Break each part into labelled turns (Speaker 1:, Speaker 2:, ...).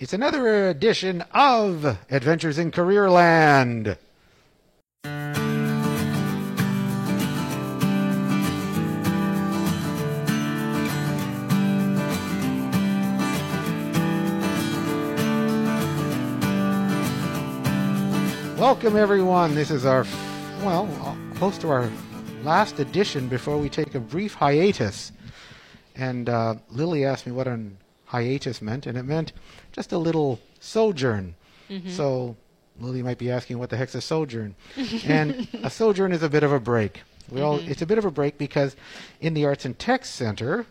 Speaker 1: It's another edition of Adventures in Careerland. Welcome, everyone. This is our, well, close to our last edition before we take a brief hiatus. And uh, Lily asked me what an hiatus meant, and it meant just a little sojourn.
Speaker 2: Mm-hmm.
Speaker 1: So Lily might be asking, what the heck's a sojourn? and a sojourn is a bit of a break. Well,
Speaker 2: Mm-hmm.
Speaker 1: It's a bit of a break because in the Arts and Tech Center,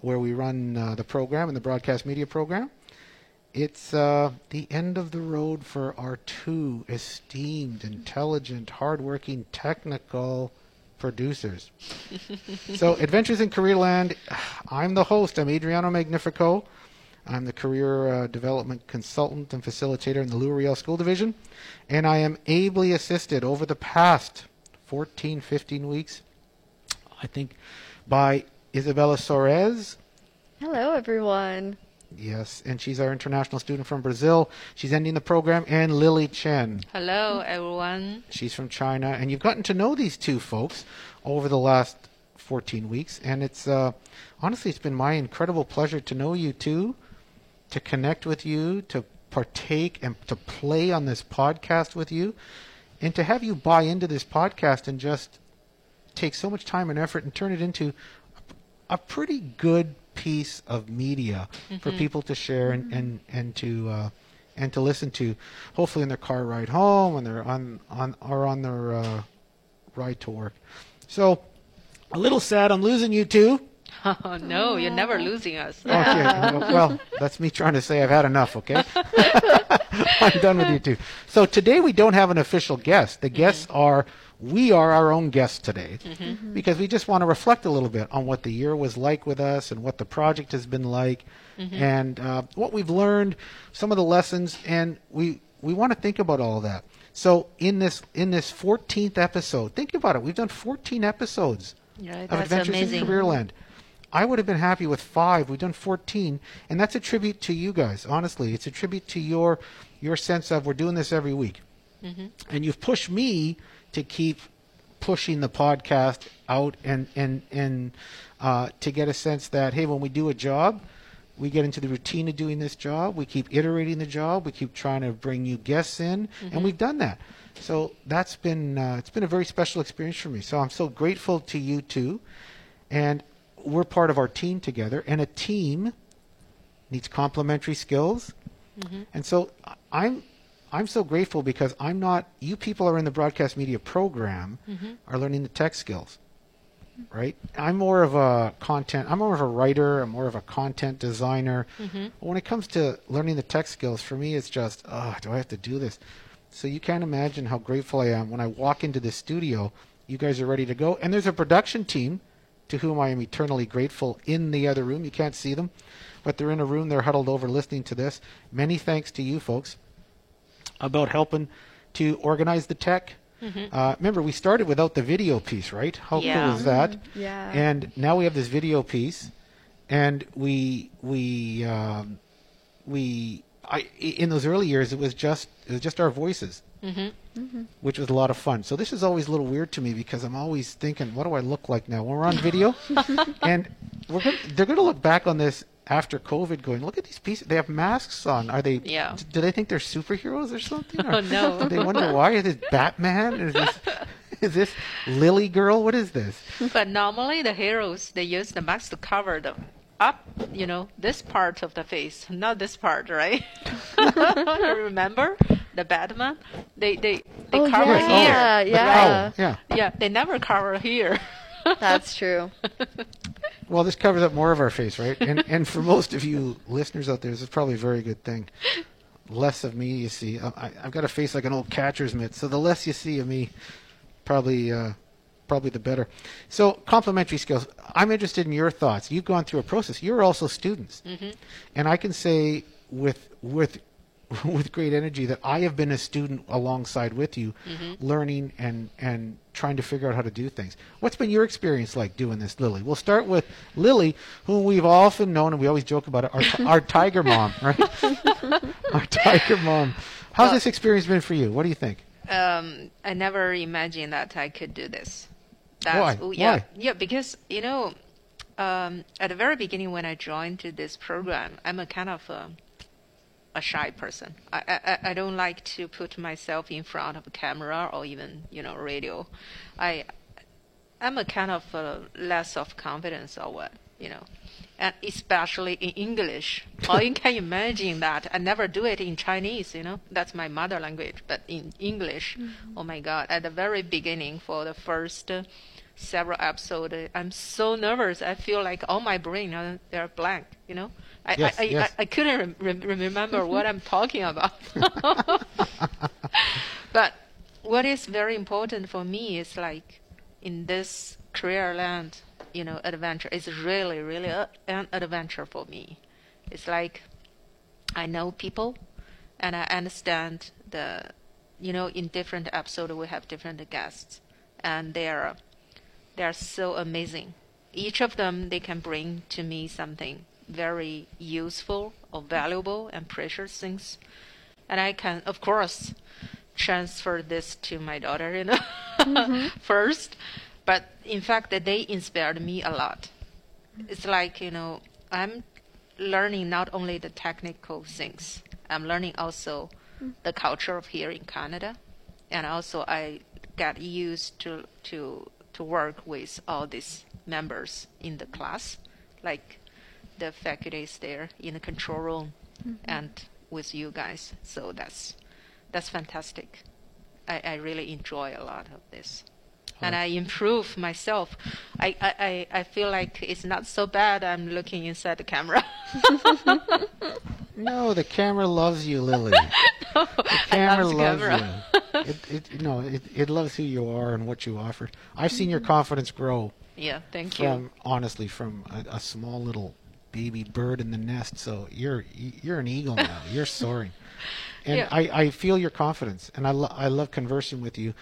Speaker 1: where we run uh, the program and the broadcast media program, it's uh, the end of the road for our two esteemed, intelligent, hardworking, technical producers. so, Adventures in Careerland, I'm the host. I'm Adriano Magnifico. I'm the career uh, development consultant and facilitator in the Louis Riel School Division. And I am ably assisted over the past 14, 15 weeks, I think, by Isabella Soares.
Speaker 3: Hello, everyone.
Speaker 1: Yes, and she's our international student from Brazil. She's ending the program. And Lily Chen.
Speaker 2: Hello, everyone.
Speaker 1: She's from China. And you've gotten to know these two folks over the last 14 weeks. And it's uh, honestly, it's been my incredible pleasure to know you two, to connect with you, to partake and to play on this podcast with you, and to have you buy into this podcast and just take so much time and effort and turn it into a pretty good piece of media for people to share and and and to uh, and to listen to, hopefully in their car ride home, when they're on on or on their uh, ride to work. So, a little sad I'm losing you two.
Speaker 2: Oh, no, you're never losing us.
Speaker 1: Okay, well, that's me trying to say I've had enough. Okay, I'm done with you two. So today we don't have an official guest. The guests mm-hmm. are we are our own guests today mm-hmm. Mm-hmm. because we just want to reflect a little bit on what the year was like with us and what the project has been like and uh, what we've learned, some of the lessons, and we we want to think about all of that. So in this in this 14th episode, think about it. We've done 14 episodes
Speaker 2: Yeah,
Speaker 1: of Adventures
Speaker 2: amazing.
Speaker 1: in Careerland. I would have been happy with five. We've done 14, and that's a tribute to you guys. Honestly, it's a tribute to your your sense of we're doing this every week,
Speaker 2: Mm-hmm.
Speaker 1: and you've pushed me to keep pushing the podcast out and and and uh, to get a sense that hey, when we do a job, we get into the routine of doing this job. We keep iterating the job. We keep trying to bring new guests in, and we've done that. So that's been uh, it's been a very special experience for me. So I'm so grateful to you two, and we're part of our team together. And a team needs complementary skills, mm-hmm. and so I'm I'm so grateful because I'm not. You people are in the broadcast media program mm-hmm. are learning the tech skills right? I'm more of a content. I'm more of a writer. I'm more of a content designer. But when it comes to learning the tech skills, for me, it's just, oh, do I have to do this? So you can't imagine how grateful I am when I walk into the studio. You guys are ready to go, and there's a production team to whom I am eternally grateful in the other room. You can't see them, but they're in a room. They're huddled over listening to this. Many thanks to you folks about helping to organize the tech. Uh, remember, we started without the video piece, right? How
Speaker 2: Yeah.
Speaker 1: cool is that?
Speaker 3: Yeah.
Speaker 1: And now we have this video piece, and we we um, we I in those early years it was just it was just our voices, Mm-hmm. which was a lot of fun. So this is always a little weird to me because I'm always thinking, what do I look like now when we're on video? and we're gonna, they're going to look back on this after COVID, going, look at these pieces. They have masks on. Are they?
Speaker 2: Yeah.
Speaker 1: Do they think they're superheroes or something? Or
Speaker 2: Oh, no.
Speaker 1: Do they wonder why is this Batman? Is this is this Lily Girl? What is this?
Speaker 2: But normally the heroes, they use the mask to cover them up, you know, this part of the face, not this part, right? Remember the Batman? They they they
Speaker 3: Oh,
Speaker 2: cover
Speaker 3: yeah.
Speaker 2: here.
Speaker 3: Yeah, yeah.
Speaker 1: cowl, yeah.
Speaker 2: Yeah, they never cover here.
Speaker 3: That's true.
Speaker 1: Well, this covers up more of our face, right? And and for most of you listeners out there, this is probably a very good thing. Less of me, you see. I, I- I've got a face like an old catcher's mitt, so the less you see of me, probably uh, probably the better. So, complementary skills. I'm interested in your thoughts. You've gone through a process. You're also students, and I can say with with with great energy that I have been a student alongside with you, learning and and trying to figure out how to do things. What's been your experience like doing this, Lily? We'll start with Lily, whom we've often known, and we always joke about it, our, our tiger mom, right? our tiger mom. How's
Speaker 2: Well-
Speaker 1: this experience been for you? What do you think?
Speaker 2: um, I never imagined that I could do this.
Speaker 1: Why?
Speaker 2: oh, yeah,
Speaker 1: Why?
Speaker 2: yeah, because you know, um, at the very beginning when I joined this program, I'm a kind of a, a shy person. I, I I don't like to put myself in front of a camera or even you know radio. I I'm a kind of uh, less of confidence or what you know, and especially in English. or you can imagine that I never do it in Chinese. You know, that's my mother language. But in English, oh my God! At the very beginning, for the first uh, several episodes, I'm so nervous. I feel like all my brain uh, they're blank. You know, I
Speaker 1: Yes,
Speaker 2: I, I,
Speaker 1: yes.
Speaker 2: I, I couldn't rem- remember what I'm talking about. but what is very important for me is like in this career land, you know, adventure is really, really a, an adventure for me. It's like I know people and I understand the, you know, in different episodes we have different guests and they're, they're so amazing. Each of them, they can bring to me something very useful or valuable and precious things. And I can, of course, transfer this to my daughter, you know, mm-hmm. first. But in fact, they inspired me a lot. It's like, you know, I'm learning not only the technical things, I'm learning also mm. the culture of here in Canada. And also, I got used to, to, to work with all these members in the class, like the faculties there in the control room mm-hmm. and with you guys. So that's that's fantastic. I, I really enjoy a lot of this. And I improve myself. I, I, I I feel like it's not so bad I'm looking inside the camera.
Speaker 1: No, the camera loves you, Lily.
Speaker 2: the
Speaker 1: camera
Speaker 2: the
Speaker 1: loves
Speaker 2: camera.
Speaker 1: you. It, it, no, it, it loves who you are and what you offer. I've seen your mm-hmm. confidence grow
Speaker 2: yeah, thank you.
Speaker 1: honestly from a, a small little baby bird in the nest. So you're you're an eagle now. You're soaring, and
Speaker 2: Yeah.
Speaker 1: I, I feel your confidence, and I lo- I love conversing with you.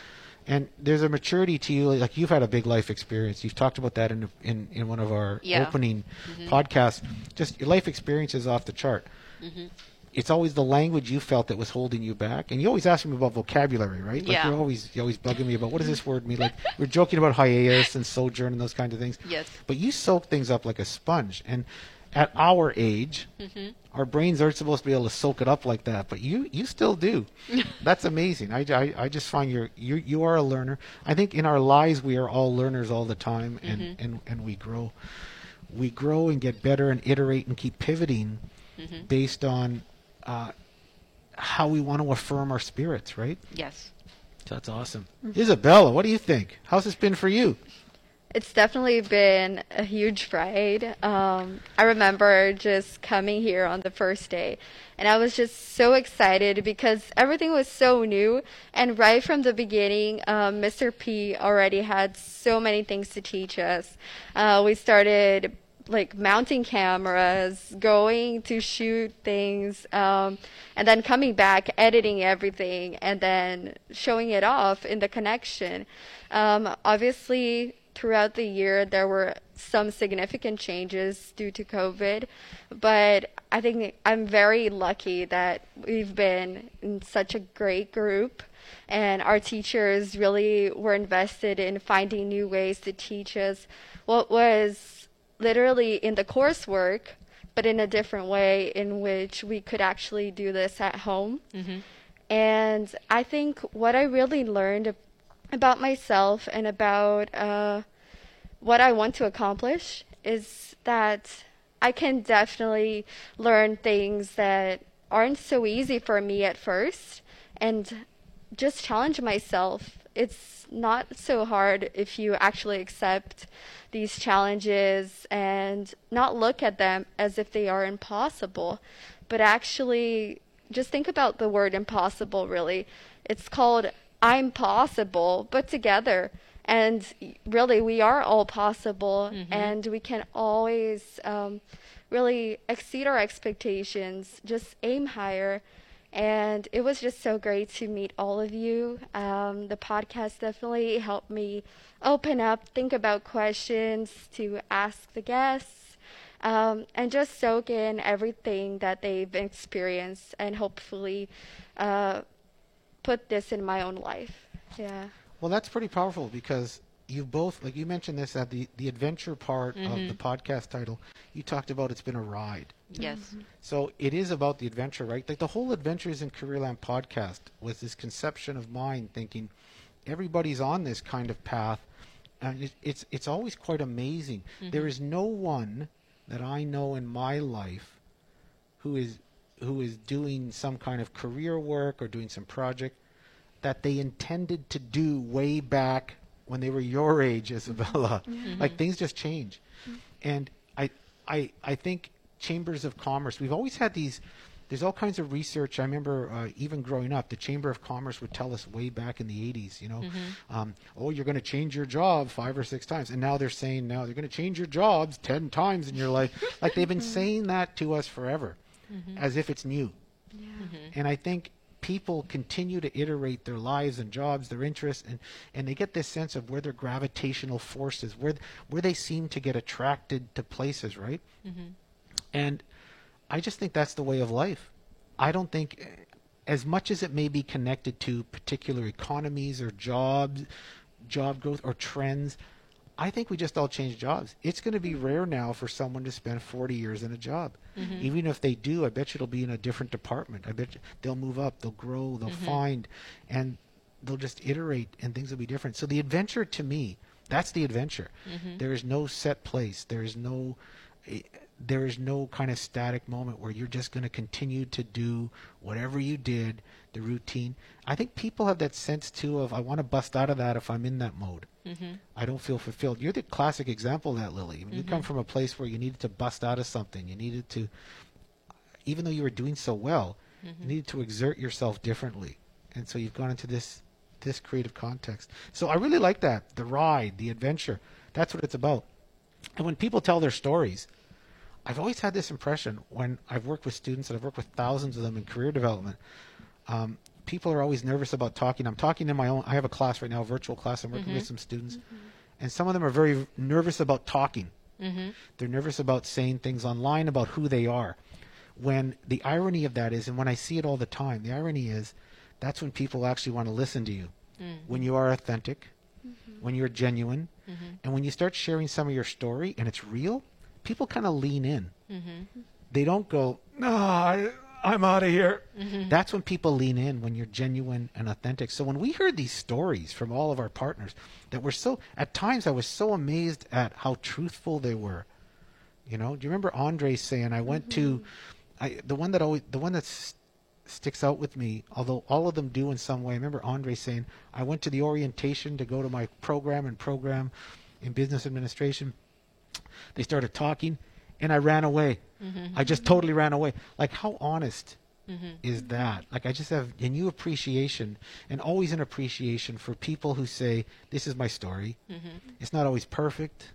Speaker 1: And there's a maturity to you, like you've had a big life experience. You've talked about that in in, in one of our
Speaker 2: Yeah.
Speaker 1: opening mm-hmm. podcasts. Just your life experience is off the chart. Mm-hmm. It's always the language you felt that was holding you back, and you always ask me about vocabulary, right? Like
Speaker 2: Yeah.
Speaker 1: you're always you're always bugging me about what does this word mean. Like we're joking about hiatus and sojourn and those kinds of things.
Speaker 2: Yes.
Speaker 1: But you soak things up like a sponge, and at our age,
Speaker 2: Mm-hmm.
Speaker 1: our brains aren't supposed to be able to soak it up like that, but you you still do. That's amazing. I, I, I just find you're you you are a learner. I think in our lives we are all learners all the time, and
Speaker 2: Mm-hmm.
Speaker 1: and and we grow, we grow and get better and iterate and keep pivoting
Speaker 2: Mm-hmm.
Speaker 1: based on. Uh, how we want to affirm our spirits, right?
Speaker 2: yes.
Speaker 1: That's awesome. Isabella, what do you think? How's this been for you?
Speaker 3: It's definitely been a huge ride. Um, I remember just coming here on the first day, and I was just so excited because everything was so new. And right from the beginning, um, Mr. P already had so many things to teach us. Uh, we started like mounting cameras, going to shoot things, um, and then coming back, editing everything, and then showing it off in the connection. Um, obviously, throughout the year, there were some significant changes due to COVID, but I think I'm very lucky that we've been in such a great group. And our teachers really were invested in finding new ways to teach us what was literally in the coursework, but in a different way in which we could actually do this at home. Mm-hmm. And I think what I really learned about myself and about uh, what I want to accomplish is that I can definitely learn things that aren't so easy for me at first and just challenge myself. It's not so hard if you actually accept these challenges and not look at them as if they are impossible, but actually just think about the word impossible really. It's called I'm possible, but together. And really, we are all possible, and we can always um, really exceed our expectations, just aim higher And it was just so great to meet all of you. Um, the podcast definitely helped me open up, think about questions to ask the guests, um, and just soak in everything that they've experienced and hopefully uh, put this in my own life. Yeah.
Speaker 1: Well, that's pretty powerful because you both, like you mentioned this at the, the adventure part of the mm-hmm. podcast title, you talked about it's been a ride.
Speaker 2: Yes.
Speaker 1: So it is about the adventure, right? Like the whole Adventures in Careerland podcast was this conception of mine thinking everybody's on this kind of path. And it, it's, it's always quite amazing. There mm-hmm. is no one that I know in my life who is, who is doing some kind of career work or doing some project that they intended to do way back when they were your age, Isabella. Like things just change, and I, I, I think chambers of commerce. We've always had these. There's all kinds of research. I remember uh, even growing up, the Chamber of Commerce would tell us way back in the 80s, you know, um, oh, you're going to change your job five or six times. And now they're saying now they're going to change your jobs 10 times in your life. like they've been saying that to us forever Mm-hmm. as if it's new. Mm-hmm. And I think people continue to iterate their lives and jobs, their interests, and, and they get this sense of where their gravitational forces, where where they seem to get attracted to places, right? Mm-hmm. And I just think that's the way of life. I don't think, eh, as much as it may be connected to particular economies or jobs, job growth or trends, I think we just all change jobs. It's going to be rare now for someone to spend 40 years in a job. Mm-hmm. Even if they do, I bet you it'll be in a different department. I bet you they'll move up, they'll grow, they'll mm-hmm. find, and they'll just iterate, and things will be different. So the adventure to me, that's the adventure. Mm-hmm. There is no set place. There is no, eh, there is no kind of static moment where you're just going to continue to do whatever you did, the routine. I think people have that sense too of I want to bust out of that if I'm in that mode. Mm-hmm. I don't feel fulfilled. You're the classic example of that, Lily. I mean, You come mm-hmm. from a place where you needed to bust out of something. You needed to, even though you were doing so well, you mm-hmm. needed to exert yourself differently, and so you've gone into this this creative context. So I really like that the ride, the adventure. That's what it's about. And when people tell their stories, I've always had this impression when I've worked with students, and I've worked with thousands of them in career development. Um, people are always nervous about talking. I'm talking in my own. I have a class right now, a virtual class. I'm working with mm-hmm. some students, mm-hmm. and some of them are very nervous about talking. Mm-hmm. They're nervous about saying things online about who they are. When the irony of that is, and when I see it all the time, the irony is, that's when people actually want to listen to you. Mm. When you are authentic, when you're genuine, and when you start sharing some of your story and it's real, people kind of lean in. Mm-hmm. They don't go, no, I, I'm out of here. Mm-hmm. That's when people lean in when you're genuine and authentic. So when we heard these stories from all of our partners that were so, at times I was so amazed at how truthful they were. You know, do you remember Andre saying, I went to, mm-hmm. I, the one that always, the one that's sticks out with me, although all of them do in some way. I remember Andre saying, I went to the orientation to go to my program and program in business administration. They started talking, and I ran away. Mm-hmm. I just totally ran away. Like, how honest mm-hmm. is that? Like, I just have a new appreciation and always an appreciation for people who say, This is my story. Mm-hmm. It's not always perfect,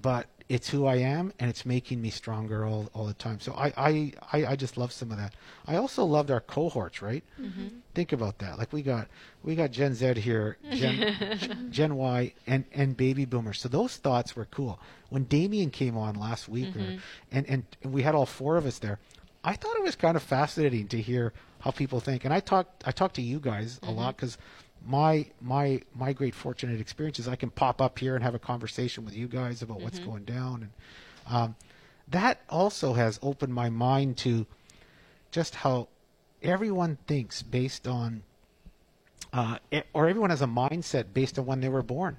Speaker 1: but it's who I am, and it's making me stronger all, all the time. So I, I, I, I just love some of that. I also loved our cohorts, right? Mm-hmm. Think about that. Like we got we got Gen Z here, Gen, Gen Y, and and baby boomers. So those thoughts were cool. When Damien came on last week, or, mm-hmm. and, and and we had all four of us there. I thought it was kind of fascinating to hear how people think. And I talked I talked to you guys a mm-hmm. lot because my my my great fortunate experience is I can pop up here and have a conversation with you guys about what's going down, and um, that also has opened my mind to just how everyone thinks based on, uh, or everyone has a mindset based on when they were born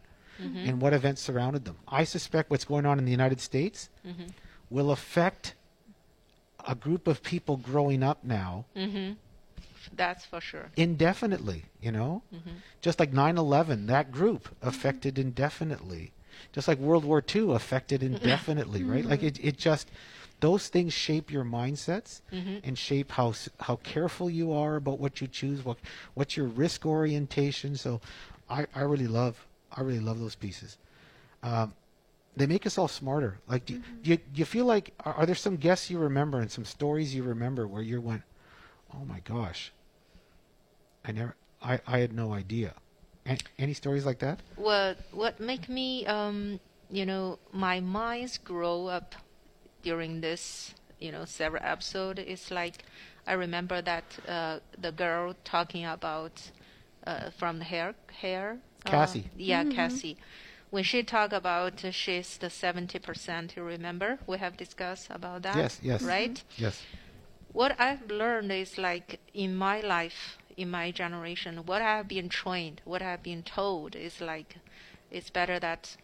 Speaker 1: and what events surrounded them. I suspect what's going on in the United States will affect a group of people growing up now
Speaker 2: That's for sure.
Speaker 1: indefinitely, you know? Mm-hmm. Just like 9 11, that group affected mm-hmm. indefinitely. Just like World War II affected indefinitely, right? Like it, it just, those things shape your mindsets mm-hmm. and shape how how careful you are about what you choose, what what's your risk orientation. So I, I really love, I really love those pieces. Um, they make us all smarter. Like, do, do, you, do you feel like, are, are there some guests you remember and some stories you remember where you went, Oh my gosh. I never. I, I had no idea. A- any stories like that?
Speaker 2: what what make me um you know my minds grow up during this you know several episode is like I remember that uh, the girl talking about uh, from the hair hair uh,
Speaker 1: Cassie.
Speaker 2: yeah Cassie when she talk about uh, she's the 70% you remember we have discussed about that
Speaker 1: Yes, yes.
Speaker 2: right
Speaker 1: Yes.
Speaker 2: What I've learned is like in my life, in my generation, what I've been trained, what I've been told is like it's better that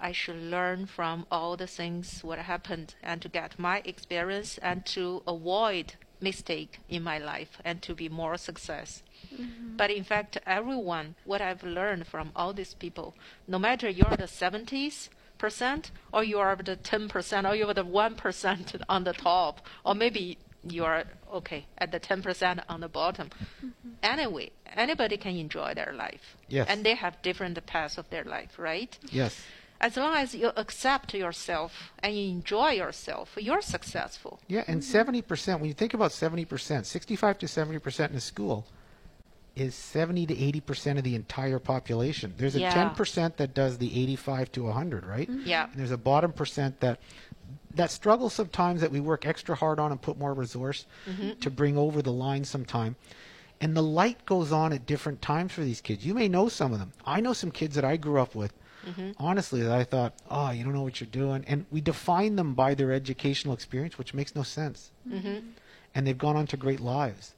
Speaker 2: I should learn from all the things what happened and to get my experience and to avoid mistake in my life and to be more success. Mm-hmm. But in fact, everyone, what I've learned from all these people, no matter you're the 70s percent or you are the 10 percent or you're the 1 percent on the top, or maybe you are okay at the 10 percent on the bottom. Mm-hmm. Anyway, anybody can enjoy their life.
Speaker 1: Yes.
Speaker 2: And they have different paths of their life, right?
Speaker 1: Yes.
Speaker 2: As long as you accept yourself and you enjoy yourself, you're successful.
Speaker 1: Yeah, and mm-hmm. seventy percent. When you think about seventy percent, sixty-five to seventy percent in a school is seventy to eighty percent of the entire population. There's a
Speaker 2: Yeah.
Speaker 1: ten percent that does the eighty-five to hundred, right? Mm-hmm.
Speaker 2: Yeah.
Speaker 1: And there's a bottom percent that that struggle sometimes that we work extra hard on and put more resource mm-hmm. to bring over the line sometime. And the light goes on at different times for these kids. You may know some of them. I know some kids that I grew up with. Mm-hmm. Honestly, that I thought, oh, you don't know what you're doing, and we define them by their educational experience, which makes no sense. And they've gone on to great lives,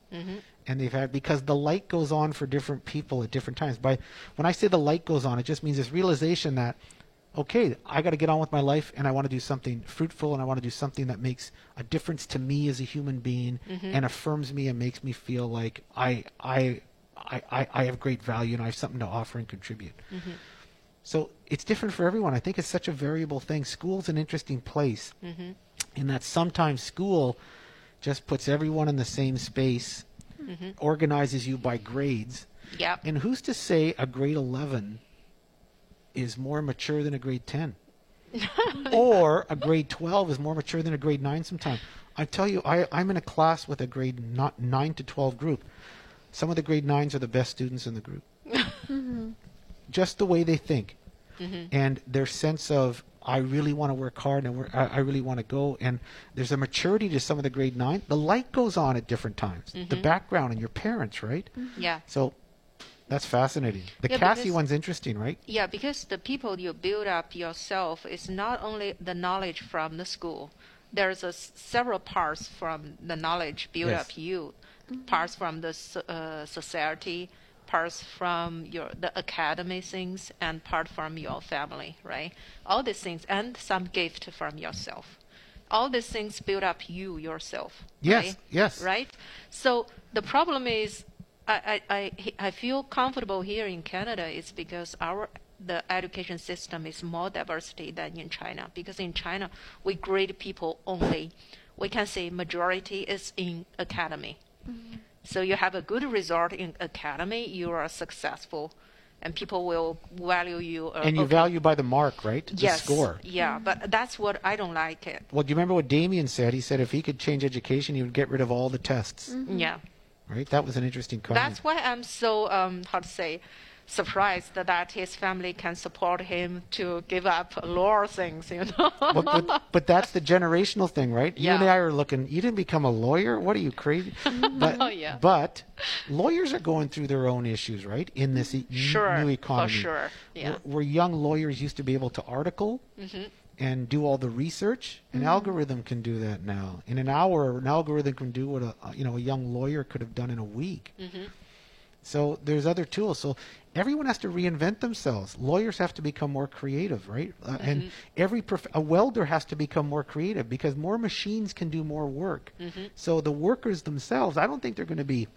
Speaker 1: and they've had because the light goes on for different people at different times. By when I say the light goes on, it just means this realization that okay, I got to get on with my life and I want to do something fruitful and I want to do something that makes a difference to me as a human being mm-hmm. and affirms me and makes me feel like I I I, I, have great value and I have something to offer and contribute. Mm-hmm. So it's different for everyone. I think it's such a variable thing. School's an interesting place mm-hmm. in that sometimes school just puts everyone in the same space, Mm-hmm. organizes you by grades.
Speaker 2: Yep.
Speaker 1: And who's to say a grade 11 is more mature than a grade 10? or a grade 12 is more mature than a grade 9 sometimes. I tell you, I, I'm in a class with a grade not 9 to 12 group. Some of the grade 9s are the best students in the group. Mm-hmm. Just the way they think. Mm-hmm. And their sense of, I really want to work hard and we're, I, I really want to go. And there's a maturity to some of the grade 9. The light goes on at different times. The mm-hmm. background and your parents, right? Mm-hmm.
Speaker 2: Yeah.
Speaker 1: So that's fascinating. The
Speaker 2: Yeah,
Speaker 1: Cassie
Speaker 2: because-
Speaker 1: one's interesting, right?
Speaker 2: Yeah, because the people you build up yourself is not only the knowledge from the school. There's a s- several parts from the knowledge build
Speaker 1: Yes.
Speaker 2: up you, parts from the so- uh, society, parts from your the academy things, and part from your family, right? All these things, and some gift from yourself. All these things build up you yourself.
Speaker 1: Yes,
Speaker 2: right?
Speaker 1: yes.
Speaker 2: Right. So the problem is, I, I, I, I feel comfortable here in Canada is because our the education system is more diversity than in China. Because in China, we grade people only. We can say majority is in academy. Mm-hmm. So you have a good result in academy, you are successful, and people will value you. Uh,
Speaker 1: And you
Speaker 2: okay.
Speaker 1: value by the mark, right? The
Speaker 2: yes,
Speaker 1: score.
Speaker 2: Yeah, but that's what I don't like it.
Speaker 1: Well, do you remember what Damien said? He said if he could change education, he would get rid of all the tests.
Speaker 2: Yeah.
Speaker 1: Right? That was an interesting comment.
Speaker 2: That's why I'm so um, how to say surprised that his family can support him to give up law things. You know.
Speaker 1: but, but, but that's the generational thing, right? You and I are looking. You didn't become a lawyer. What are you crazy? But,
Speaker 2: Oh, yeah.
Speaker 1: but lawyers are going through their own issues, right? In this e-
Speaker 2: Sure,
Speaker 1: new
Speaker 2: for
Speaker 1: economy,
Speaker 2: sure, yeah.
Speaker 1: where, where young lawyers used to be able to article mm-hmm. and do all the research. An mm-hmm. algorithm can do that now. In an hour, an algorithm can do what a a- you know a young lawyer could have done in a week. Mm-hmm. So there's other tools. So everyone has to reinvent themselves. Lawyers have to become more creative, right? Uh, And every prof- a welder has to become more creative because more machines can do more work. So the workers themselves, I don't think they're going to be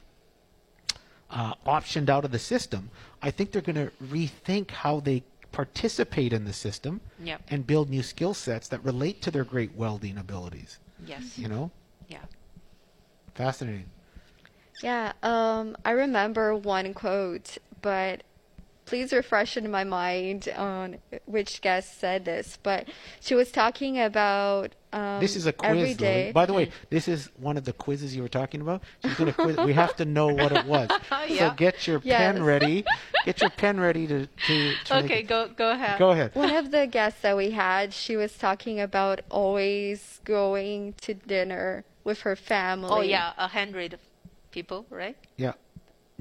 Speaker 1: uh, optioned out of the system. I think they're going to rethink how they participate in the system
Speaker 2: Yep.
Speaker 1: and build new skill sets that relate to their great welding abilities.
Speaker 2: yes.
Speaker 1: You know,
Speaker 2: Yeah.
Speaker 1: fascinating.
Speaker 3: Yeah, um, I remember one quote, but please refresh in my mind on which guest said this, but she was talking about um,
Speaker 1: This is a
Speaker 3: every
Speaker 1: quiz,
Speaker 3: day.
Speaker 1: Lily. By the way, this is one of the quizzes you were talking about. She's going to quiz. We have to know what it was. So get your
Speaker 3: Yes.
Speaker 1: pen ready. Get your pen ready to to. to
Speaker 2: Okay, go go ahead.
Speaker 1: Go ahead.
Speaker 3: One of the guests that we had, she was talking about always going to dinner with her family.
Speaker 2: Oh yeah, a hundred people, right?
Speaker 1: Yeah.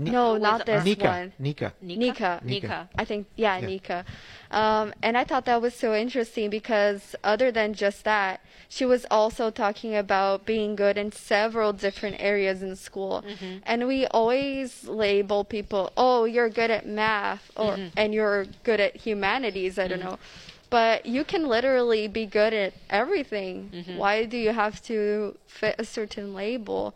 Speaker 1: Ni-
Speaker 3: No, not this
Speaker 1: Nika.
Speaker 3: one.
Speaker 1: Nika.
Speaker 3: Nika.
Speaker 2: Nika.
Speaker 3: I think, yeah,
Speaker 1: Yeah.
Speaker 3: Nika. Um, and I thought that was so interesting because other than just that, she was also talking about being good in several different areas in school. Mm-hmm. And we always label people, oh, you're good at math or mm-hmm. and you're good at humanities, I don't mm-hmm. know. But you can literally be good at everything. Why do you have to fit a certain label?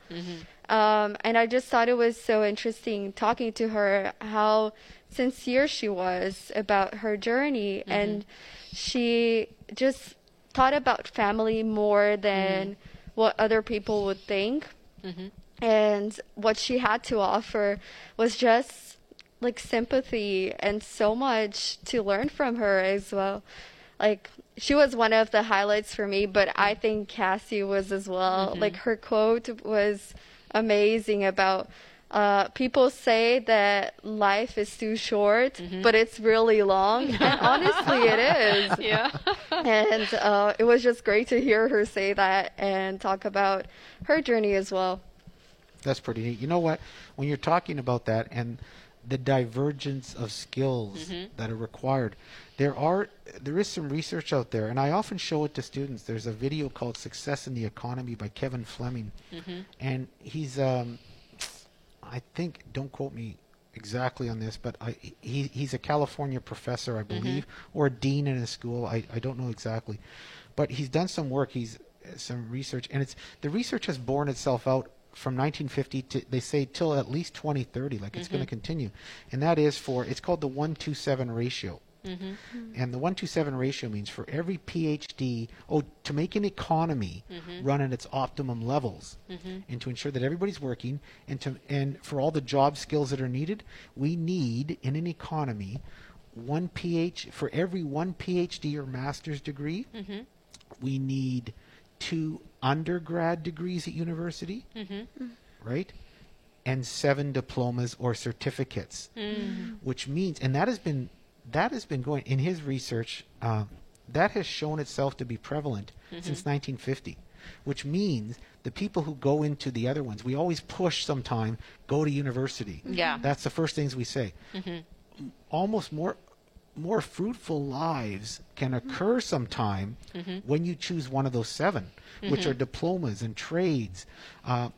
Speaker 3: Um, and I just thought it was so interesting talking to her how sincere she was about her journey. Mm-hmm. And she just thought about family more than mm-hmm. what other people would think. Mm-hmm. And what she had to offer was just like sympathy and so much to learn from her as well. Like she was one of the highlights for me, but I think Cassie was as well. Like her quote was amazing about uh, people say that life is too short, but it's really long, and honestly, it is
Speaker 2: Yeah.
Speaker 3: and uh, it was just great to hear her say that and talk about her journey as well.
Speaker 1: That's pretty neat. You know what? When you're talking about that and the divergence of skills that are required, there are there is some research out there, and I often show it to students. There's a video called "Success in the Economy" by Kevin Fleming, mm-hmm. and he's um, I think don't quote me exactly on this, but I, he he's a California professor, I mm-hmm. believe, or a dean in a school. I, I don't know exactly, but he's done some work. He's some research, and it's the research has borne itself out from 1950 to they say till at least 2030. Like it's going to mm-hmm. continue, and that is for it's called the one two ratio. And the 127 ratio means for every PhD, oh, to make an economy mm-hmm. run at its optimum levels mm-hmm. and to ensure that everybody's working and to and for all the job skills that are needed, we need in an economy one PH for every one PhD or master's degree, we need two undergrad degrees at university, right? And seven diplomas or certificates, mm. which means, and that has been that has been going in his research. Uh, that has shown itself to be prevalent mm-hmm. since 1950, which means the people who go into the other ones, we always push sometime go to university. Mm-hmm.
Speaker 2: Yeah.
Speaker 1: That's the first things we say. Mm-hmm. Almost more more fruitful lives can occur sometime when you choose one of those 7 which are diplomas and trades. Uh,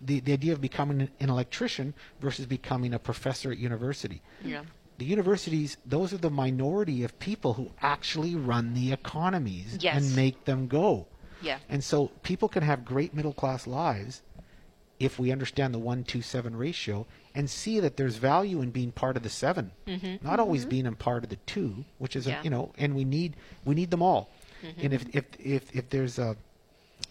Speaker 1: the, the idea of becoming an, an electrician versus becoming a professor at university.
Speaker 2: Yeah.
Speaker 1: The universities, those are the minority of people who actually run the economies
Speaker 2: Yes.
Speaker 1: and make them go.
Speaker 2: Yeah.
Speaker 1: And so people can have great middle class lives if we understand the one two seven ratio and see that there's value in being part of the 7 mm-hmm. not always mm-hmm. being a part of the two, which is
Speaker 2: Yeah.
Speaker 1: a, you know, and we need we need them all. Mm-hmm. And if, if if if there's a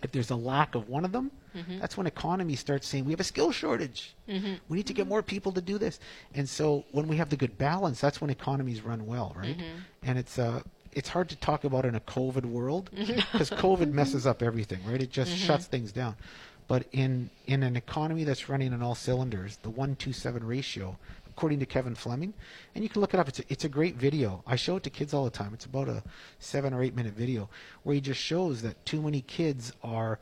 Speaker 1: if there's a lack of one of them, mm-hmm. that's when economy starts saying we have a skill shortage. Mm-hmm. We need to get more people to do this. And so when we have the good balance, that's when economies run well, right? Mm-hmm. And it's uh it's hard to talk about in a COVID world because COVID messes up everything, right? It just shuts things down. But in in an economy that's running on all cylinders, the one two seven ratio, according to Kevin Fleming, and you can look it up. It's a, it's a great video. I show it to kids all the time. It's about a seven or eight minute video where he just shows that too many kids are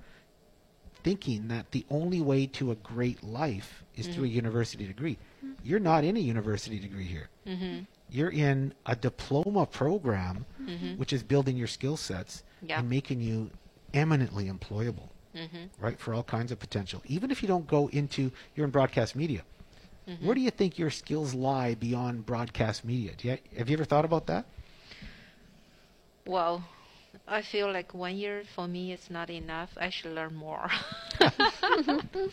Speaker 1: thinking that the only way to a great life is through a mm-hmm. university degree. You're not in a university degree here. Mm-hmm. You're in a diploma program, mm-hmm. which is building your skill sets
Speaker 2: Yeah.
Speaker 1: and making you eminently employable, right, for all kinds of potential. Even if you don't go into, you're in broadcast media. Where do you think your skills lie beyond broadcast media? You, have you ever thought about that?
Speaker 2: Well, I feel like one year for me is not enough. I should learn more.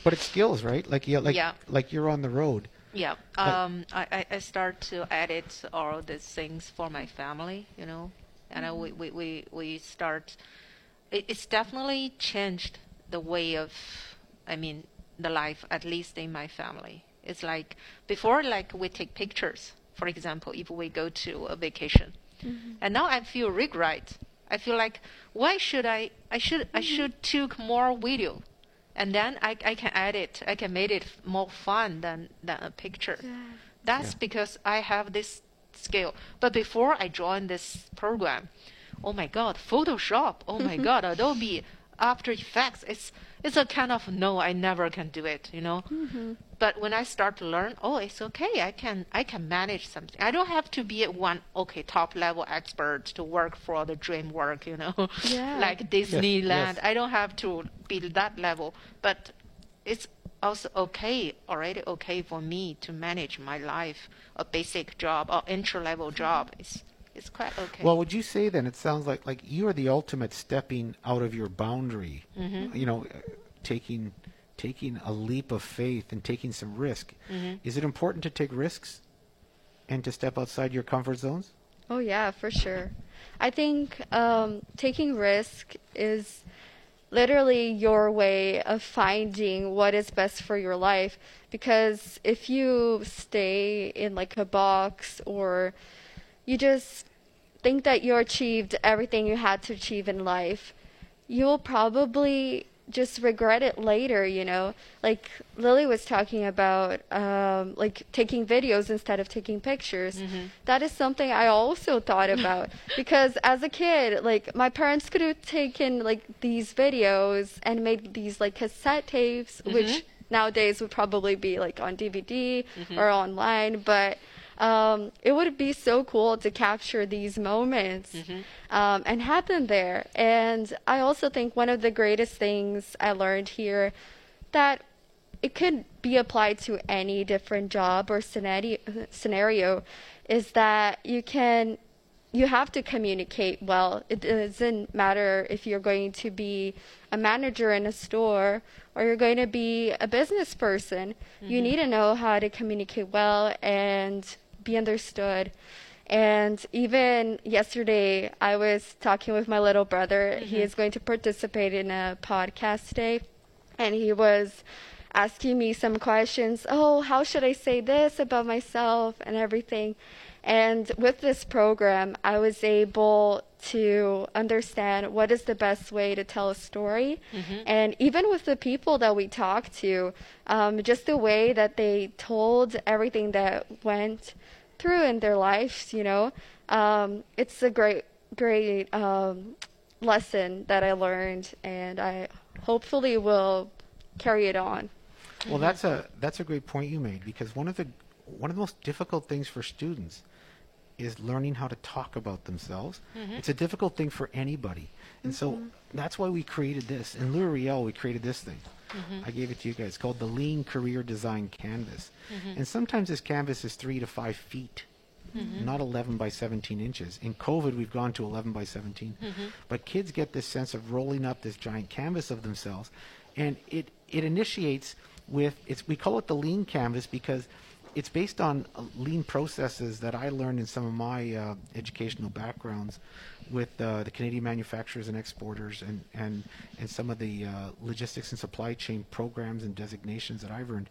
Speaker 1: But it's skills, right? Like you, like
Speaker 2: Yeah.
Speaker 1: like you're on the road.
Speaker 2: yeah. Um, I, I, I start to edit all these things for my family, you know, and I, we, we, we, we start. It, it's definitely changed the way of, I mean, the life, at least in my family. It's like before, like we take pictures, For example, if we go to a vacation, mm-hmm. and now I feel regret. I feel like why should I? I should I mm-hmm. should took more video, and then I, I can edit. I can make it more fun than than a picture. That's
Speaker 1: Yeah.
Speaker 2: because I have this skill. But before I joined this program, oh my God, Photoshop. Oh my God, Adobe After Effects. It's it's a kind of no. I never can do it. You know. Mm-hmm. But when I start to learn, oh, it's okay. I can I can manage something. I don't have to be one okay top level expert to work for the dream work. You know,
Speaker 3: Yeah.
Speaker 2: like Disneyland.
Speaker 1: yes.
Speaker 2: I don't have to be that level. But it's also okay, already okay for me to manage my life, a basic job or entry level mm-hmm. job. It's it's quite okay.
Speaker 1: Well, would you say then it sounds like like you are the ultimate stepping out of your boundary,
Speaker 2: Mm-hmm.
Speaker 1: you know, uh, taking taking a leap of faith and taking some risk.
Speaker 2: Mm-hmm.
Speaker 1: Is it important to take risks and to step outside your comfort zones?
Speaker 3: Oh yeah, for sure. I think um, taking risk is literally your way of finding what is best for your life. Because if you stay in like a box or you just think that you achieved everything you had to achieve in life, you'll probably just regret it later, you know? Like Lily was talking about um, like taking videos instead of taking pictures. Mm-hmm. That is something I also thought about because as a kid, like my parents could have taken like these videos and made these like cassette tapes, which mm-hmm. nowadays would probably be like on DVD mm-hmm. or online, but um, it would be so cool to capture these moments um, and have them there. And I also think one of the greatest things I learned here that it could be applied to any different job or scenario, scenario is that you can you have to communicate well. It doesn't matter if you're going to be a manager in a store or you're going to be a business person. You need to know how to communicate well and be understood. And even yesterday, I was talking with my little brother. He mm-hmm. is going to participate in a podcast today, and he was asking me some questions. Oh, how should I say this about myself and everything? And with this program, I was able to understand what is the best way to tell a story. And even with the people that we talked to, um, just the way that they told everything that went through in their lives, you know, um, it's a great, great um, lesson that I learned, and I hopefully will carry it on.
Speaker 1: Well, that's a that's a great point you made because one of the one of the most difficult things for students is learning how to talk about themselves. Mm-hmm. It's a difficult thing for anybody, and so mm-hmm. that's why we created this. In Louis Riel, we created this thing. Mm-hmm. I gave it to you guys. Called the Lean Career Design Canvas, and sometimes this canvas is three to five feet. Not 11 by 17 inches. In COVID, we've gone to 11 by 17. But kids get this sense of rolling up this giant canvas of themselves, and it it initiates with it's we call it the lean canvas because it's based on uh, lean processes that I learned in some of my uh, educational backgrounds with uh, the Canadian manufacturers and exporters and and and some of the uh, logistics and supply chain programs and designations that I've earned.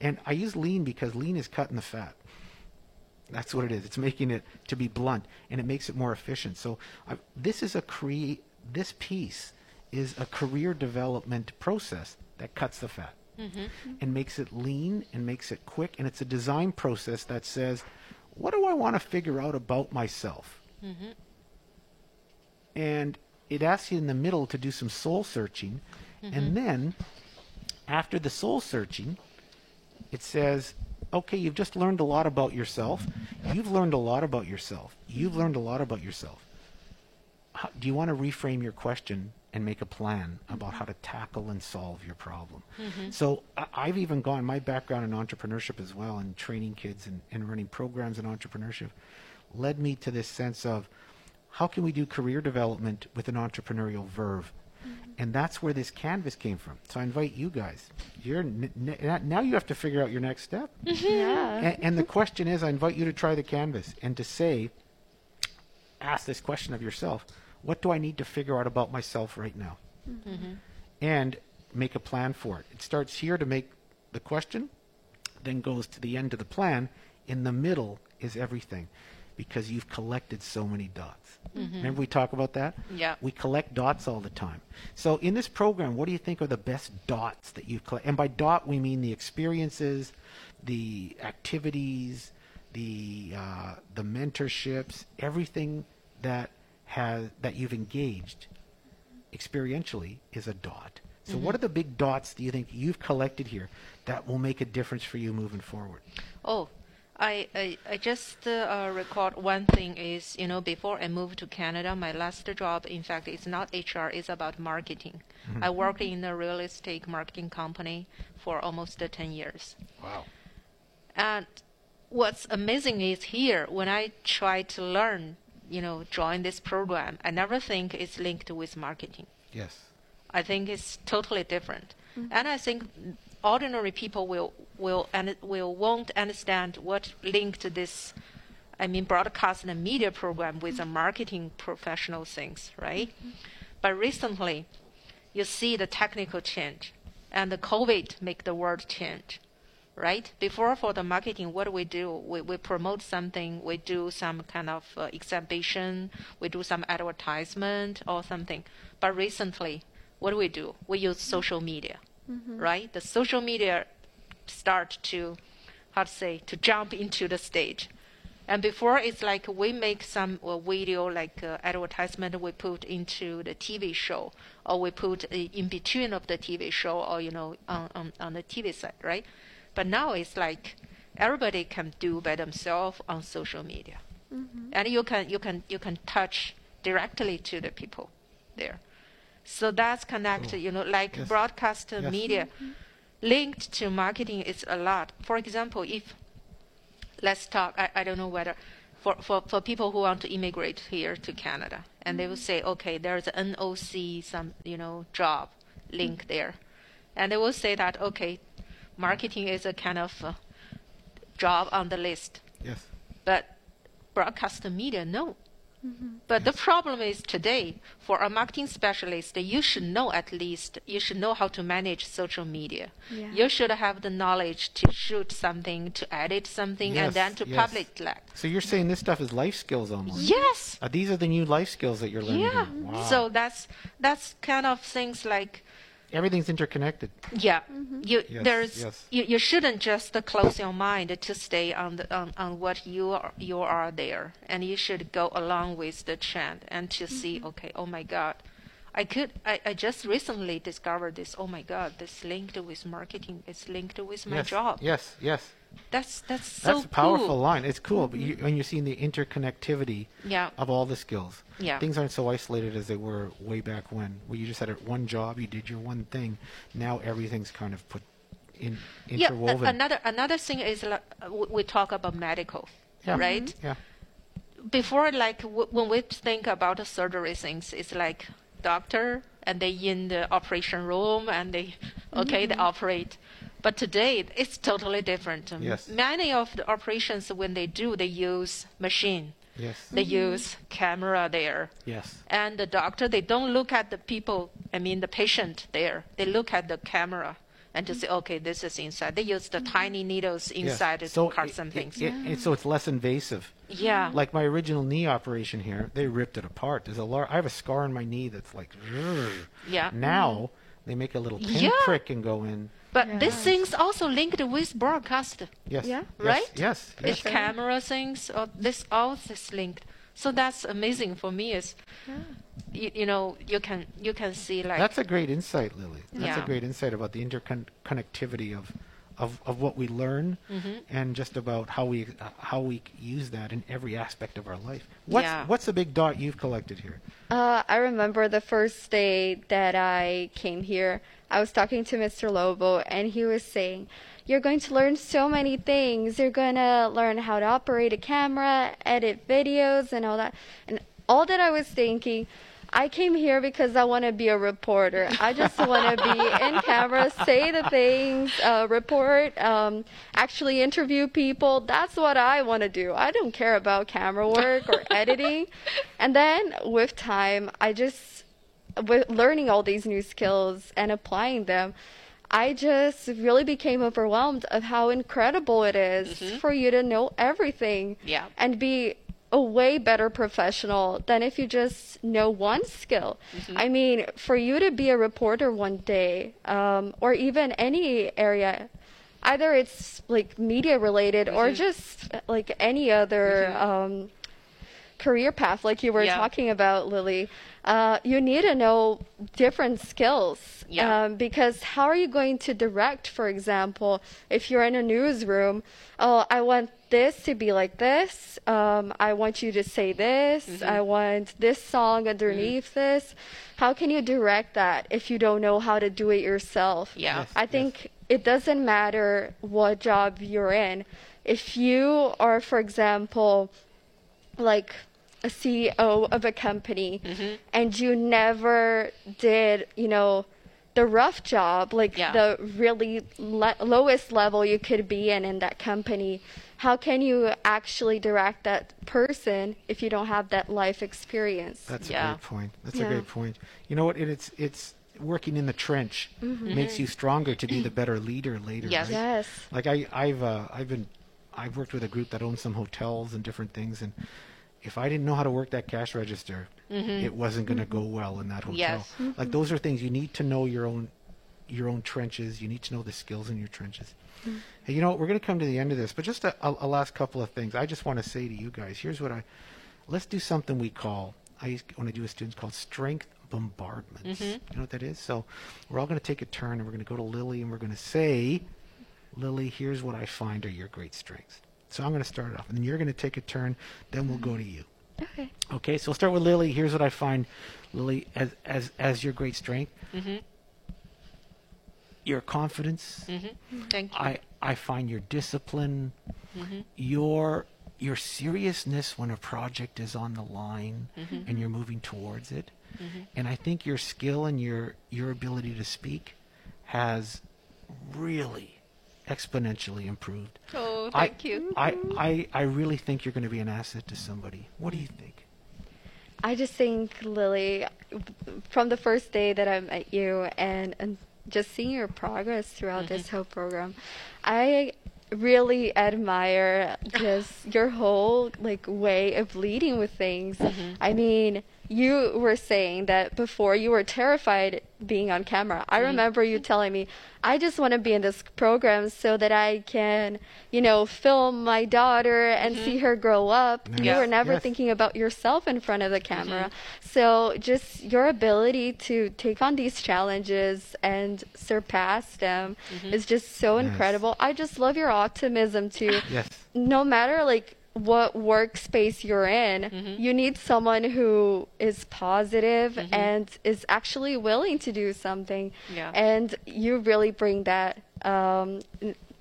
Speaker 1: And I use lean because lean is cutting the fat. That's what it is. It's making it to be blunt, and it makes it more efficient. So I, this is a create. This piece is a career development process that cuts the fat Mm-hmm. and makes it lean and makes it quick. And it's a design process that says, what do I want to figure out about myself? Mm-hmm. And it asks you in the middle to do some soul searching, mm-hmm. and then after the soul searching, it says, okay, you've just learned a lot about yourself. You've learned a lot about yourself. You've learned a lot about yourself. How, do you want to reframe your question and make a plan about how to tackle and solve your problem? Mm-hmm. So I, I've even gone, my background in entrepreneurship as well, and training kids and, and running programs in entrepreneurship, led me to this sense of how can we do career development with an entrepreneurial verve? Mm-hmm. And that's where this canvas came from. So I invite you guys. You're n- n- now you have to figure out your next step.
Speaker 3: Yeah.
Speaker 1: And, and the question is, I invite you to try the canvas and to say, ask this question of yourself: What do I need to figure out about myself right now? And make a plan for it. It starts here to make the question, then goes to the end of the plan. In the middle is everything because you've collected so many dots. Remember we talk about that?
Speaker 2: Yeah.
Speaker 1: We collect dots all the time. So in this program, what do you think are the best dots that you've collected? And by dot, we mean the experiences, the activities, the uh, the mentorships, everything that has that you've engaged experientially is a dot. So what are the big dots do you think you've collected here that will make a difference for you moving forward?
Speaker 2: Oh, I, I, I just uh, record one thing is, you know, before I moved to Canada, my last job, in fact, it's not HR, it's about marketing. I worked in a real estate marketing company for almost uh, 10 years.
Speaker 1: Wow.
Speaker 2: And what's amazing is here, when I try to learn, you know, join this program, I never think it's linked with marketing.
Speaker 1: Yes.
Speaker 2: I think it's totally different. Mm-hmm. And I think ordinary people will will and will won't understand what linked this I mean broadcast and media program with the mm-hmm. marketing professional things, right? Mm-hmm. But recently you see the technical change and the COVID make the world change. Right? Before for the marketing, what do we do? We, we promote something, we do some kind of uh, exhibition, we do some advertisement or something. But recently, what do we do? We use social media, right? The social media start to, how to say, to jump into the stage. And before it's like we make some uh, video like uh, advertisement we put into the TV show, or we put uh, in between of the TV show, or you know on, on on the TV side, right? But now it's like everybody can do by themselves on social media, mm-hmm. and you can you can you can touch directly to the people there. So that's connected, oh, you know, like
Speaker 1: Yes.
Speaker 2: broadcast
Speaker 1: Yes.
Speaker 2: media mm-hmm. linked to marketing is a lot. For example, if let's talk, I, I don't know whether for, for, for people who want to immigrate here to Canada, and they will mm-hmm. say, okay, there's an NOC, some, you know, job link there. And they will say that, okay, marketing is a kind of uh, job on the list.
Speaker 1: Yes.
Speaker 2: But broadcast media, no. But the problem is today, for a marketing specialist, you should know at least, you should know how to manage social media.
Speaker 3: Yeah.
Speaker 2: You should have the knowledge to shoot something, to edit something,
Speaker 1: Yes,
Speaker 2: and then to
Speaker 1: yes.
Speaker 2: publish that.
Speaker 1: So you're saying this stuff is life skills almost?
Speaker 2: Yes.
Speaker 1: Uh, these are the new life skills that you're learning.
Speaker 2: Yeah.
Speaker 1: Wow.
Speaker 2: So that's that's kind of things like
Speaker 1: everything's interconnected.
Speaker 2: Yeah, mm-hmm. you
Speaker 1: Yes,
Speaker 2: there's
Speaker 1: yes.
Speaker 2: you, you shouldn't just close your mind to stay on the on, on what you are you are there, and you should go along with the trend and to see mm-hmm. okay, oh my God, I could I, I just recently discovered this. Oh my God, this linked with marketing. It's linked with my
Speaker 1: yes.
Speaker 2: job.
Speaker 1: Yes. Yes.
Speaker 2: That's that's so
Speaker 1: That's a powerful
Speaker 2: cool.
Speaker 1: line. It's cool, but you, mm-hmm. when you're seeing the interconnectivity
Speaker 2: Yeah.
Speaker 1: of all the skills,
Speaker 2: Yeah.
Speaker 1: things aren't so isolated as they were way back when, where you just had a- one job, you did your one thing. Now everything's kind of put in
Speaker 2: Yeah, a- another another thing is like, uh, we talk about medical,
Speaker 1: Yeah.
Speaker 2: right? Mm-hmm.
Speaker 1: Yeah.
Speaker 2: before like w- when we think about the surgery things it's like doctor and they in the operation room and they okay they mm-hmm. operate but today it's totally different Um,
Speaker 1: Yes.
Speaker 2: many of the operations when they do they use machine
Speaker 1: Yes.
Speaker 2: they use camera there
Speaker 1: Yes.
Speaker 2: and the doctor they don't look at the people i mean the patient there they look at the camera and to say okay this is inside they use the tiny needles
Speaker 1: Yes.
Speaker 2: inside to
Speaker 1: so
Speaker 2: cut
Speaker 1: it-
Speaker 2: some
Speaker 1: it-
Speaker 2: things
Speaker 1: it- it- so it's less invasive.
Speaker 2: yeah
Speaker 1: Like my original knee operation here, they ripped it apart. There's a lar- I have a scar on my knee that's like.
Speaker 2: Yeah.
Speaker 1: Now they make a little pin
Speaker 2: Yeah.
Speaker 1: prick and go in.
Speaker 2: But
Speaker 3: Yeah.
Speaker 2: this thing's also linked with broadcast.
Speaker 1: Yes.
Speaker 3: Yeah.
Speaker 2: Right?
Speaker 1: Yes. yes.
Speaker 2: It's camera things, or this all this linked. So that's amazing for me. Is you, you know you can you can see like
Speaker 1: That's a great insight, Lily. That's a great insight about the interconnectivity of, of, of what we learn
Speaker 2: Mm-hmm.
Speaker 1: and just about how we uh, how we use that in every aspect of our life. What's
Speaker 2: Yeah.
Speaker 1: what's the big dot you've collected here?
Speaker 3: Uh, I remember the first day that I came here. I was talking to Mr. Lobo, and he was saying, "You're going to learn so many things. You're going to learn how to operate a camera, edit videos, and all that." And all that I was thinking, I came here because I want to be a reporter. I just want to be in camera, say the things, uh, report, um, actually interview people. That's what I want to do. I don't care about camera work or editing. And then with time, I just, with learning all these new skills and applying them, I just really became overwhelmed of how incredible it is for you to know everything
Speaker 2: Yeah.
Speaker 3: and be a way better professional than if you just know one skill. I mean, for you to be a reporter one day, um, or even any area, either it's like media related or just like any other um, career path, like you were
Speaker 2: Yeah.
Speaker 3: talking about, Lily, uh, you need to know different skills.
Speaker 2: Yeah.
Speaker 3: Um, because how are you going to direct, for example, if you're in a newsroom? Oh, I want this to be like this. Um, I want you to say this.
Speaker 2: Mm-hmm.
Speaker 3: I want this song underneath this. How can you direct that if you don't know how to do it yourself?
Speaker 2: Yeah.
Speaker 1: Yes.
Speaker 3: I think it doesn't matter what job you're in. If you are, for example, like a CEO of a company
Speaker 2: Mm-hmm.
Speaker 3: and you never did, you know, the rough job, like
Speaker 2: Yeah.
Speaker 3: the really le- lowest level you could be in in that company, how can you actually direct that person if you don't have that life experience?
Speaker 1: That's a great point. That's
Speaker 3: Yeah.
Speaker 1: a great point. You know what? It, it's it's working in the trench makes you stronger to be the better leader later.
Speaker 2: Yes.
Speaker 1: Right?
Speaker 3: yes.
Speaker 1: Like I, I've uh, I've been I've worked with a group that owns some hotels and different things, and if I didn't know how to work that cash register, mm-hmm. it wasn't going to go mm-hmm. well in that hotel.
Speaker 2: Yes.
Speaker 1: Like mm-hmm. those are things you need to know your own your own trenches. You need to know the skills in your trenches. Hey, you know what? We're going to come to the end of this, but just a, a, a last couple of things. I just want to say to you guys. Here's what I let's do something we call I used, when I do with students called strength bombardments. You know what that is? So we're all going to take a turn and we're going to go to Lily and we're going to say, Lily, here's what I find are your great strengths. So I'm going to start it off, and then you're going to take a turn. Then we'll go to you.
Speaker 3: Okay.
Speaker 1: Okay, so we'll start with Lily. Here's what I find, Lily, as as as your great strength.
Speaker 2: Mm-hmm.
Speaker 1: Your confidence.
Speaker 2: Mm-hmm. Thank you.
Speaker 1: I I find your discipline,
Speaker 2: Mm-hmm.
Speaker 1: your your seriousness when a project is on the line
Speaker 2: Mm-hmm.
Speaker 1: and you're moving towards it, Mm-hmm. and I think your skill and your your ability to speak has really exponentially improved.
Speaker 2: oh,
Speaker 1: I-
Speaker 2: thank you.
Speaker 1: I, I I really think you're going to be an asset to somebody. What do you think?
Speaker 3: I just think, Lily, from the first day that I met you and, and just seeing your progress throughout this mm-hmm. whole program, I really admire just your whole like way of leading with things. Mm-hmm. I mean, you were saying that before you were terrified being on camera. I mm-hmm. remember you telling me, I just want to be in this program so that I can, you know, film my daughter and see mm-hmm. her grow up. You were never
Speaker 1: Yes.
Speaker 3: thinking about yourself in front of the mm-hmm. camera. So just your ability to take on these challenges and surpass them is just so
Speaker 1: Nice.
Speaker 3: incredible. I just love your optimism too.
Speaker 1: Yes.
Speaker 3: no matter like what workspace you're in, you need someone who is positive and is actually willing to do something.
Speaker 2: Yeah.
Speaker 3: And you really bring that. Um,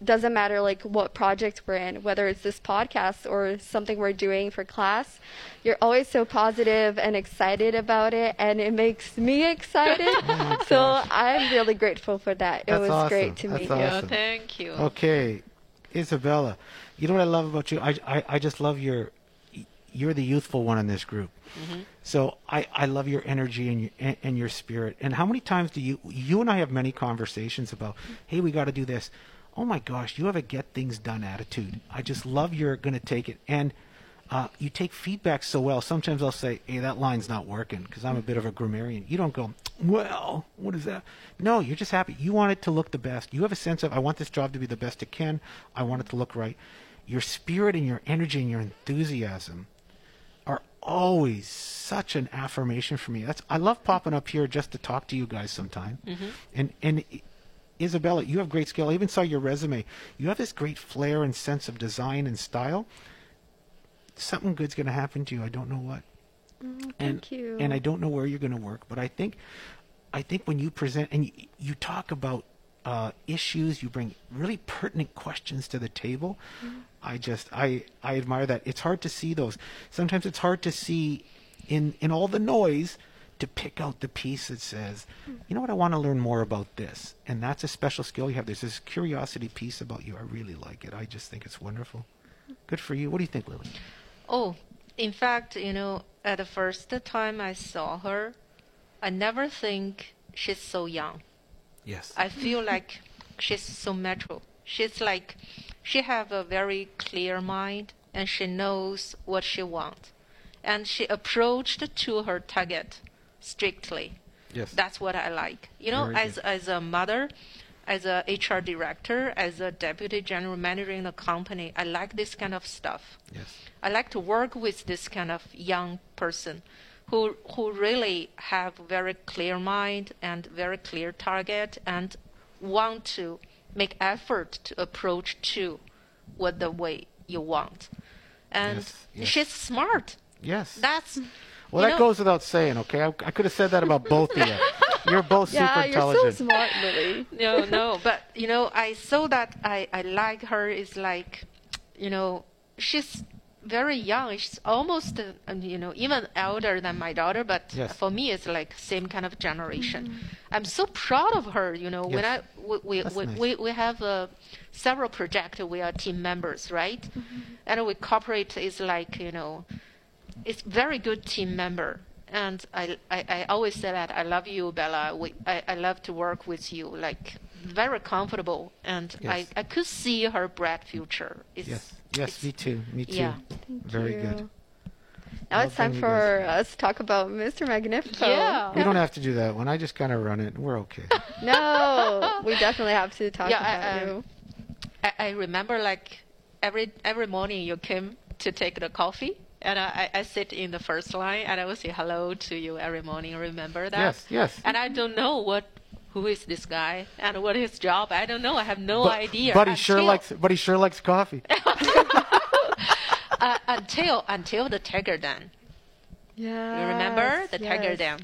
Speaker 3: doesn't matter like what project we're in, whether it's this podcast or something we're doing for class. You're always so positive and excited about it, and it makes me excited. so I'm really grateful for that. It was
Speaker 1: awesome.
Speaker 3: great to
Speaker 1: That's
Speaker 3: meet you.
Speaker 2: Yeah, thank you.
Speaker 1: Okay, Isabella. You know what I love about you? I, I, I just love your, you're the youthful one in this group. So I, I love your energy and your and, and your spirit. And how many times do you you and I have many conversations about, hey, we got to do this. Oh my gosh, you have a get things done attitude. I just love you're going to take it and. Uh, you take feedback so well. Sometimes I'll say, "Hey, that line's not working," because I'm a bit of a grammarian. You don't go, "Well, what is that?" No, you're just happy. You want it to look the best. You have a sense of, "I want this job to be the best it can. I want it to look right." Your spirit and your energy and your enthusiasm are always such an affirmation for me. That's I love popping up here just to talk to you guys sometime. Mm-hmm. And and Isabella, you have great skill. I even saw your resume. You have this great flair and sense of design and style. Something good's going to happen to you. I don't know what. Mm, and
Speaker 3: thank you.
Speaker 1: and I don't know where you're going to work, but I think I think when you present and you, you talk about uh, issues, you bring really pertinent questions to the table. Mm-hmm. I just I I admire that. It's hard to see those. Sometimes it's hard to see in in all the noise to pick out the piece that says, you know what, I want to learn more about this, and that's a special skill you have. There's this curiosity piece about you. I really like it. I just think it's wonderful. Good for you. What do you think, Lily?
Speaker 2: Oh, in fact, you know, at the first time I saw her, I never think she's so young.
Speaker 1: Yes.
Speaker 2: I feel like she's so mature. She's like, she have a very clear mind and she knows what she wants, and she approached to her target strictly.
Speaker 1: yes.
Speaker 2: That's what I like. You know,
Speaker 1: Very
Speaker 2: as
Speaker 1: good.
Speaker 2: as a mother, as a HR director, as a deputy general manager in a company, I like this kind of stuff.
Speaker 1: yes.
Speaker 2: I like to work with this kind of young person who who really have very clear mind and very clear target and want to make effort to approach to what the way you want. And
Speaker 1: Yes, yes.
Speaker 2: she's smart.
Speaker 1: Yes.
Speaker 2: That's
Speaker 1: well, that
Speaker 2: know-
Speaker 1: goes without saying. Okay, I, I could have said that about both of you. You're both
Speaker 3: Yeah,
Speaker 1: super
Speaker 3: you're so
Speaker 1: intelligent.
Speaker 3: smart, Lily.
Speaker 2: no, no, but you know, I saw that I, I like her is like, you know, she's very young. She's almost, uh, um, you know, even elder than my daughter. But
Speaker 1: Yes.
Speaker 2: for me, it's like same kind of generation. I'm so proud of her. You know, when I we we, we,
Speaker 1: nice.
Speaker 2: we, we have uh, several projects. We are team members, right? And we cooperate. Is like you know, it's very good team member. And I, I, I always say that I love you, Bella. We, I, I love to work with you. Like very comfortable, and
Speaker 1: Yes.
Speaker 2: I, I could see her bright future. It's,
Speaker 1: Yes. Yes. Me too. Me too.
Speaker 2: Yeah.
Speaker 3: Thank
Speaker 1: Very
Speaker 3: you.
Speaker 1: good.
Speaker 3: Now
Speaker 1: Well
Speaker 3: it's time for
Speaker 1: guys.
Speaker 3: us to talk about Mr. Magnifico.
Speaker 2: Yeah.
Speaker 1: We don't have to do that one. I just kind of run it. We're okay.
Speaker 3: No, we definitely have to talk
Speaker 2: Yeah,
Speaker 3: about
Speaker 2: I- I-
Speaker 3: you.
Speaker 2: I, I remember like every every morning you came to take the coffee, and I, I I sit in the first line and I will say hello to you every morning. Remember that?
Speaker 1: yes. Yes.
Speaker 2: And I don't know what who is this guy and what his job. I don't know. I have no
Speaker 1: But,
Speaker 2: idea.
Speaker 1: but he sure likes. But he sure likes coffee.
Speaker 2: uh, until until the Tiger Den.
Speaker 3: Yeah.
Speaker 2: You remember the Tiger
Speaker 3: yes.
Speaker 2: Den?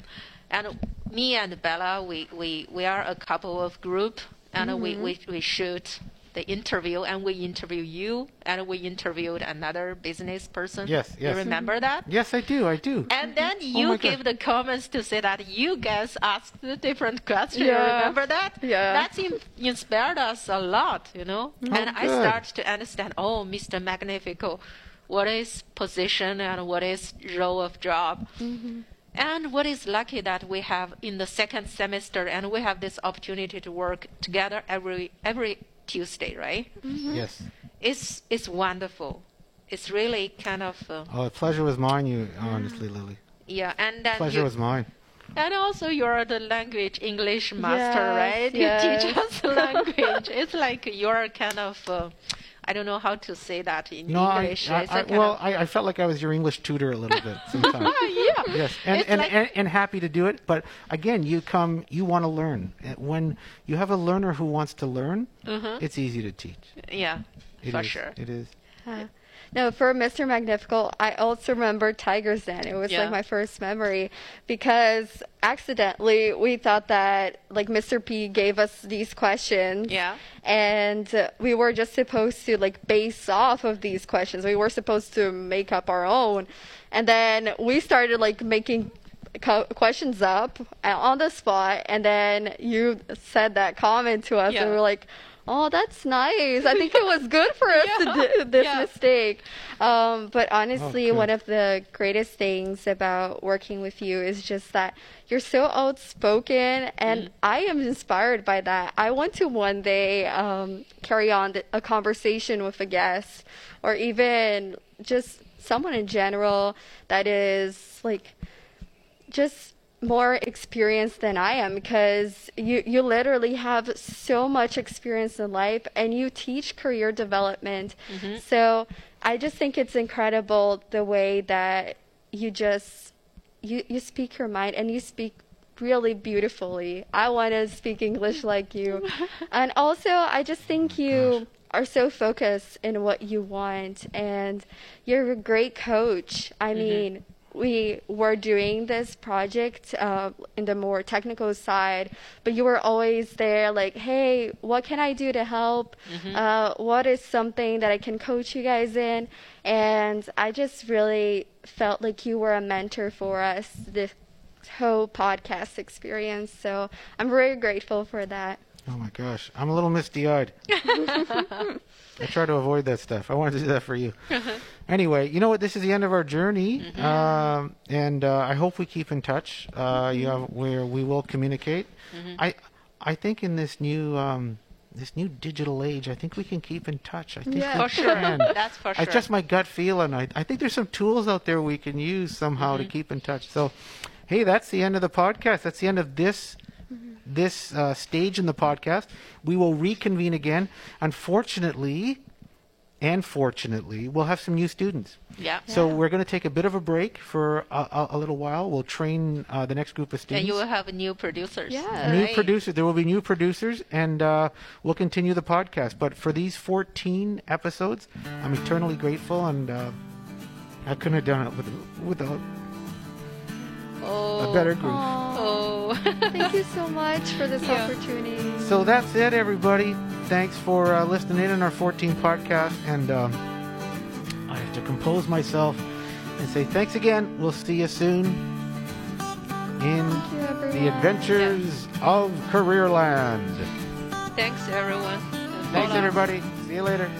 Speaker 2: And me and Bella, we, we, we are a couple of group, and we, we, we shoot the interview, and we interview you, and we interviewed another business person.
Speaker 1: Yes, yes.
Speaker 2: You remember that?
Speaker 1: Yes, I do. I do.
Speaker 2: And then
Speaker 1: Oh
Speaker 2: you
Speaker 1: my
Speaker 2: give the comments to say that you guys asked the different questions.
Speaker 3: Yeah.
Speaker 2: Remember that?
Speaker 3: Yeah.
Speaker 2: That's in, inspired us a lot, you know. Oh, and I
Speaker 1: good.
Speaker 2: start to understand. Oh, Mr. Magnifico, what is position and what is role of job. Mm-hmm. And what is lucky that we have in the second semester, and we have this opportunity to work together every every Tuesday, right?
Speaker 1: Yes.
Speaker 2: It's it's wonderful. It's really kind of uh,
Speaker 1: Oh, the pleasure was mine. You honestly, Lily.
Speaker 2: yeah, and then
Speaker 1: Pleasure
Speaker 2: you,
Speaker 1: was mine.
Speaker 2: And also, you're the language English master,
Speaker 3: Yes,
Speaker 2: right?
Speaker 3: yes.
Speaker 2: You teach us language. it's like you're kind of, uh, I don't know how to say that in
Speaker 1: No,
Speaker 2: English.
Speaker 1: I, I,
Speaker 2: kind
Speaker 1: well,
Speaker 2: of-
Speaker 1: I, I felt like I was your English tutor a little bit sometimes.
Speaker 2: yeah.
Speaker 1: yes, and and,
Speaker 2: like-
Speaker 1: and and happy to do it. But again, you come, you want to learn. When you have a learner who wants to learn,
Speaker 2: Mhm.
Speaker 1: it's easy to teach.
Speaker 2: yeah,
Speaker 1: It
Speaker 2: for
Speaker 1: is.
Speaker 2: sure.
Speaker 1: It is.
Speaker 3: Uh, no, for Mr. Magnifico, I also remember Tiger's Den. It was
Speaker 2: Yeah.
Speaker 3: like my first memory because accidentally we thought that like Mr. P gave us these questions.
Speaker 2: Yeah.
Speaker 3: And uh, we were just supposed to like base off of these questions. We were supposed to make up our own. And then we started like making co- questions up uh, on the spot and then you said that comment to us
Speaker 2: Yeah.
Speaker 3: and we were like oh that's nice i think it was good for us
Speaker 2: Yeah.
Speaker 3: to do this
Speaker 2: Yeah.
Speaker 3: mistake um, but honestly
Speaker 1: good.
Speaker 3: one of the greatest things about working with you is just that you're so outspoken and
Speaker 2: Mm.
Speaker 3: i am inspired by that i want to one day um, carry on th- a conversation with a guest or even just someone in general that is like just more experienced than I am because you you literally have so much experience in life and you teach career development. Mm-hmm. So I just think it's incredible the way that you just you you speak your mind and you speak really beautifully. I want to speak English like you. and also I just think oh you are so focused in what you want and you're a great coach. I mm-hmm. mean, we were doing this project uh, in the more technical side, but you were always there, like, hey, what can I do to help? Uh, what is something that I can coach you guys in? And I just really felt like you were a mentor for us this whole podcast experience. So I'm very grateful for that.
Speaker 1: Oh my gosh, I'm a little misty-eyed. I try to avoid that stuff. I wanted to do that for you. anyway, you know what? This is the end of our journey, um, and uh, I hope we keep in touch. Uh, You have, where we will communicate. I I think in this new um, this new digital age, I think we can keep in touch. I think
Speaker 3: Yeah.
Speaker 2: For sure. That's for sure.
Speaker 1: It's just my gut feeling. I, I think there's some tools out there we can use somehow
Speaker 2: Mm-hmm.
Speaker 1: to keep in touch. So, hey, that's the end of the podcast. That's the end of this
Speaker 2: Mm-hmm.
Speaker 1: This uh, stage in the podcast. We will reconvene again. Unfortunately, and fortunately, we'll have some new students.
Speaker 2: yeah.
Speaker 1: So
Speaker 3: Yeah.
Speaker 1: we're going to take a bit of a break for a, a, a little while. We'll train uh, the next group of students.
Speaker 2: And you will have new producers.
Speaker 3: Yeah.
Speaker 1: New
Speaker 2: right?
Speaker 1: producers. There will be new producers, and uh, we'll continue the podcast. But for these 14 episodes, I'm eternally grateful, and uh, I couldn't have done it with, without
Speaker 2: Oh.
Speaker 1: a better group.
Speaker 2: Oh.
Speaker 3: thank you so much for this
Speaker 2: Yeah.
Speaker 3: opportunity.
Speaker 1: So that's it, everybody. Thanks for uh, listening in on our 14 podcast, and um, I have to compose myself and say thanks again. We'll see you soon in
Speaker 3: you,
Speaker 1: the adventures of Careerland.
Speaker 2: Thanks, everyone.
Speaker 1: Thanks,
Speaker 2: Hola.
Speaker 1: everybody. See you later.